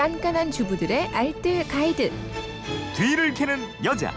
깐깐한 주부들의 알뜰 가이드. 뒤를 캐는 여자.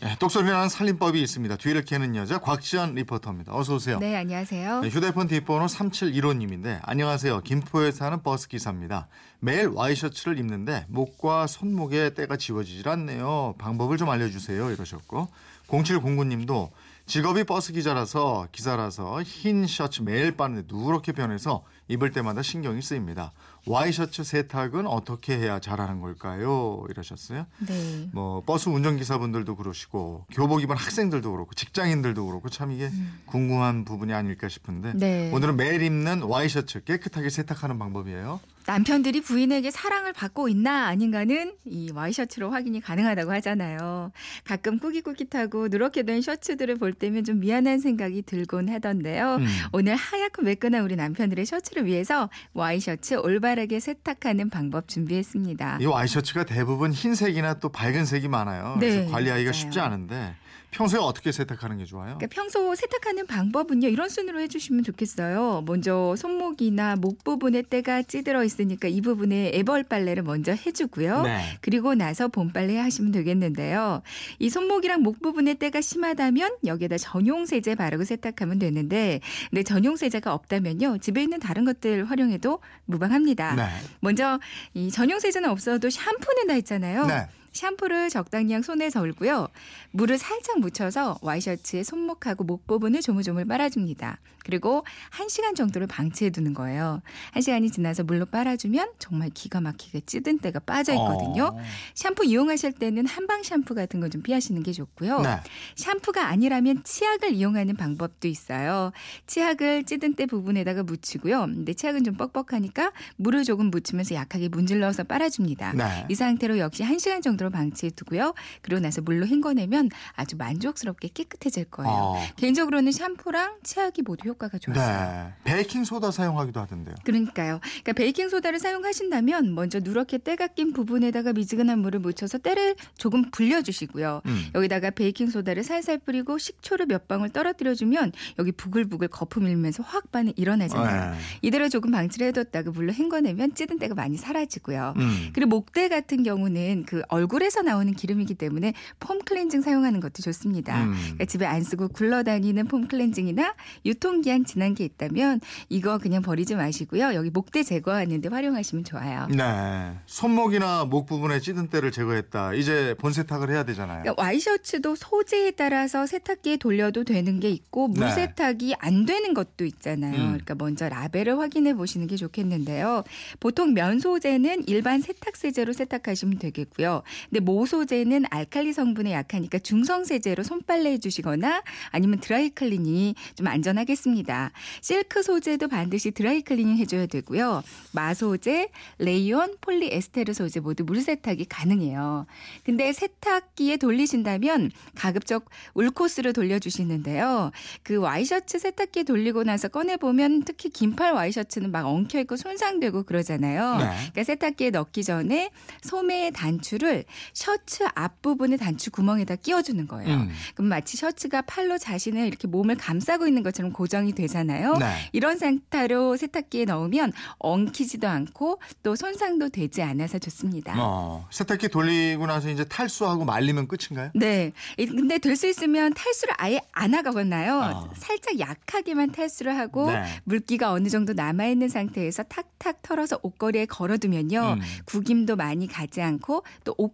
네, 똑소리 나는 살림법이 있습니다. 뒤를 캐는 여자 곽지연 리포터입니다. 어서 오세요. 네, 안녕하세요. 네, 휴대폰 뒷번호 3715님인데 안녕하세요. 김포에 사는 버스 기사입니다. 매일 와이셔츠를 입는데 목과 손목에 때가 지워지질 않네요. 방법을 좀 알려주세요. 이러셨고 0709님도 직업이 버스 기자라서 기사라서 흰 셔츠 매일 빠는데 누렇게 변해서 입을 때마다 신경이 쓰입니다. 와이셔츠 세탁은 어떻게 해야 잘하는 걸까요? 이러셨어요. 네. 뭐 버스 운전기사분들도 그러시고 교복 입은 학생들도 그렇고 직장인들도 그렇고 참 이게 궁금한 부분이 아닐까 싶은데 네. 오늘은 매일 입는 와이셔츠 깨끗하게 세탁하는 방법이에요. 남편들이 부인에게 사랑을 받고 있나 아닌가는 이 와이셔츠로 확인이 가능하다고 하잖아요. 가끔 꾸깃꾸깃하고 누렇게 된 셔츠들을 볼 때면 좀 미안한 생각이 들곤 하던데요. 음. 오늘 하얗고 매끈한 우리 남편들의 셔츠를 위해서 와이셔츠 올바르게 세탁하는 방법 준비했습니다. 이 와이셔츠가 대부분 흰색이나 또 밝은 색이 많아요. 네, 그래서 관리하기가 맞아요. 쉽지 않은데 평소에 어떻게 세탁하는 게 좋아요? 그러니까 평소 세탁하는 방법은요 이런 순으로 해주시면 좋겠어요. 먼저 손목이나 목 부분에 때가 찌들어 있으니까 이 부분에 애벌 빨래를 먼저 해주고요. 네. 그리고 나서 봄빨래 하시면 되겠는데요. 이 손목이랑 목 부분에 때가 심하다면 여기에다 전용 세제 바르고 세탁하면 되는데, 근데 전용 세제가 없다면요 집에 있는 다른 것들 활용해도 무방합니다. 네. 먼저 이 전용 세제는 없어도 샴푸는 다 있잖아요. 네. 샴푸를 적당량 손에 덜고요. 물을 살짝 묻혀서 와이셔츠의 손목하고 목 부분을 조물조물 빨아줍니다. 그리고 1시간 정도를 방치해 두는 거예요. 1시간이 지나서 물로 빨아주면 정말 기가 막히게 찌든 때가 빠져 있거든요. 어. 샴푸 이용하실 때는 한방 샴푸 같은 거 좀 피하시는 게 좋고요. 네. 샴푸가 아니라면 치약을 이용하는 방법도 있어요. 치약을 찌든 때 부분에다가 묻히고요. 근데 치약은 좀 뻑뻑하니까 물을 조금 묻히면서 약하게 문질러서 빨아줍니다. 네. 이 상태로 역시 1시간 정도 로 방치해 두고요. 그리고 나서 물로 헹궈내면 아주 만족스럽게 깨끗해질 거예요. 어. 개인적으로는 샴푸랑 치약이 모두 효과가 좋았어요. 네. 베이킹 소다 사용하기도 하던데요. 그러니까요. 그러니까 베이킹 소다를 사용하신다면 먼저 누렇게 때가 낀 부분에다가 미지근한 물을 묻혀서 때를 조금 불려 주시고요. 음. 여기다가 베이킹 소다를 살살 뿌리고 식초를 몇 방울 떨어뜨려 주면 여기 부글부글 거품 일면서 화학 반응 일어나잖아요. 네. 이대로 조금 방치를 해뒀다가 물로 헹궈내면 찌든 때가 많이 사라지고요. 음. 그리고 목대 같은 경우는 그 얼굴 에서 나오는 기름이기 때문에 폼 클렌징 사용하는 것도 좋습니다. 음. 그러니까 집에 안 쓰고 굴러다니는 폼 클렌징이나 유통기한 지난 게 있다면 이거 그냥 버리지 마시고요. 여기 목대 제거하는데 활용하시면 좋아요. 네. 손목이나 목 부분에 찌든 때를 제거했다. 이제 본 세탁을 해야 되잖아요. 그러니까 와이셔츠도 소재에 따라서 세탁기에 돌려도 되는 게 있고 물 네. 세탁이 안 되는 것도 있잖아요. 음. 그러니까 먼저 라벨을 확인해 보시는 게 좋겠는데요. 보통 면 소재는 일반 세탁 세제로 세탁하시면 되겠고요. 근데 모 소재는 알칼리 성분에 약하니까 중성 세제로 손빨래 해주시거나 아니면 드라이 클리닝이 좀 안전하겠습니다. 실크 소재도 반드시 드라이 클리닝 해줘야 되고요. 마 소재, 레이온, 폴리에스테르 소재 모두 물 세탁이 가능해요. 근데 세탁기에 돌리신다면 가급적 울코스로 돌려주시는데요. 그 와이셔츠 세탁기에 돌리고 나서 꺼내보면 특히 긴팔 와이셔츠는 막 엉켜있고 손상되고 그러잖아요. 네. 그러니까 세탁기에 넣기 전에 소매의 단추를 셔츠 앞부분의 단추 구멍에다 끼워주는 거예요. 음. 그럼 마치 셔츠가 팔로 자신의 이렇게 몸을 감싸고 있는 것처럼 고정이 되잖아요. 네. 이런 상태로 세탁기에 넣으면 엉키지도 않고 또 손상도 되지 않아서 좋습니다. 어, 세탁기 돌리고 나서 이제 탈수하고 말리면 끝인가요? 네. 이- 근데 될 수 있으면 탈수를 아예 안 하거나요. 아. 살짝 약하게만 탈수를 하고 네. 물기가 어느 정도 남아 있는 상태에서 탁탁 털어서 옷걸이에 걸어두면요. 음. 구김도 많이 가지 않고 또 옷